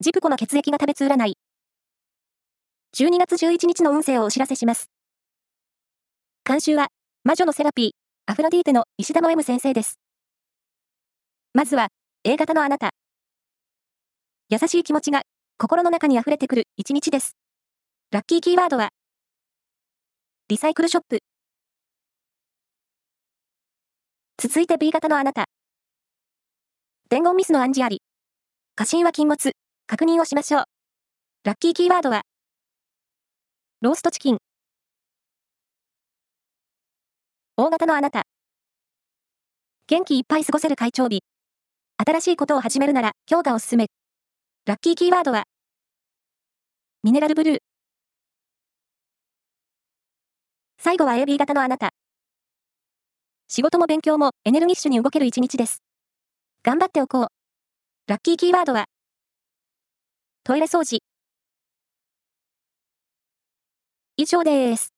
ジプコの血液が食べつ占い。12月11日の運勢をお知らせします。監修は、魔女のセラピー、アフロディーテの石田の M 先生です。まずは、A 型のあなた。優しい気持ちが、心の中に溢れてくる一日です。ラッキーキーワードは、リサイクルショップ。続いて B 型のあなた。伝言ミスの暗示あり。過信は禁物。確認をしましょう。ラッキーキーワードは、ローストチキン。大型のあなた。元気いっぱい過ごせる会長日。新しいことを始めるなら、今日がおすすめ。ラッキーキーワードは、ミネラルブルー。最後は AB 型のあなた。仕事も勉強もエネルギッシュに動ける一日です。頑張っておこう。ラッキーキーワードは、トイレ掃除。以上です。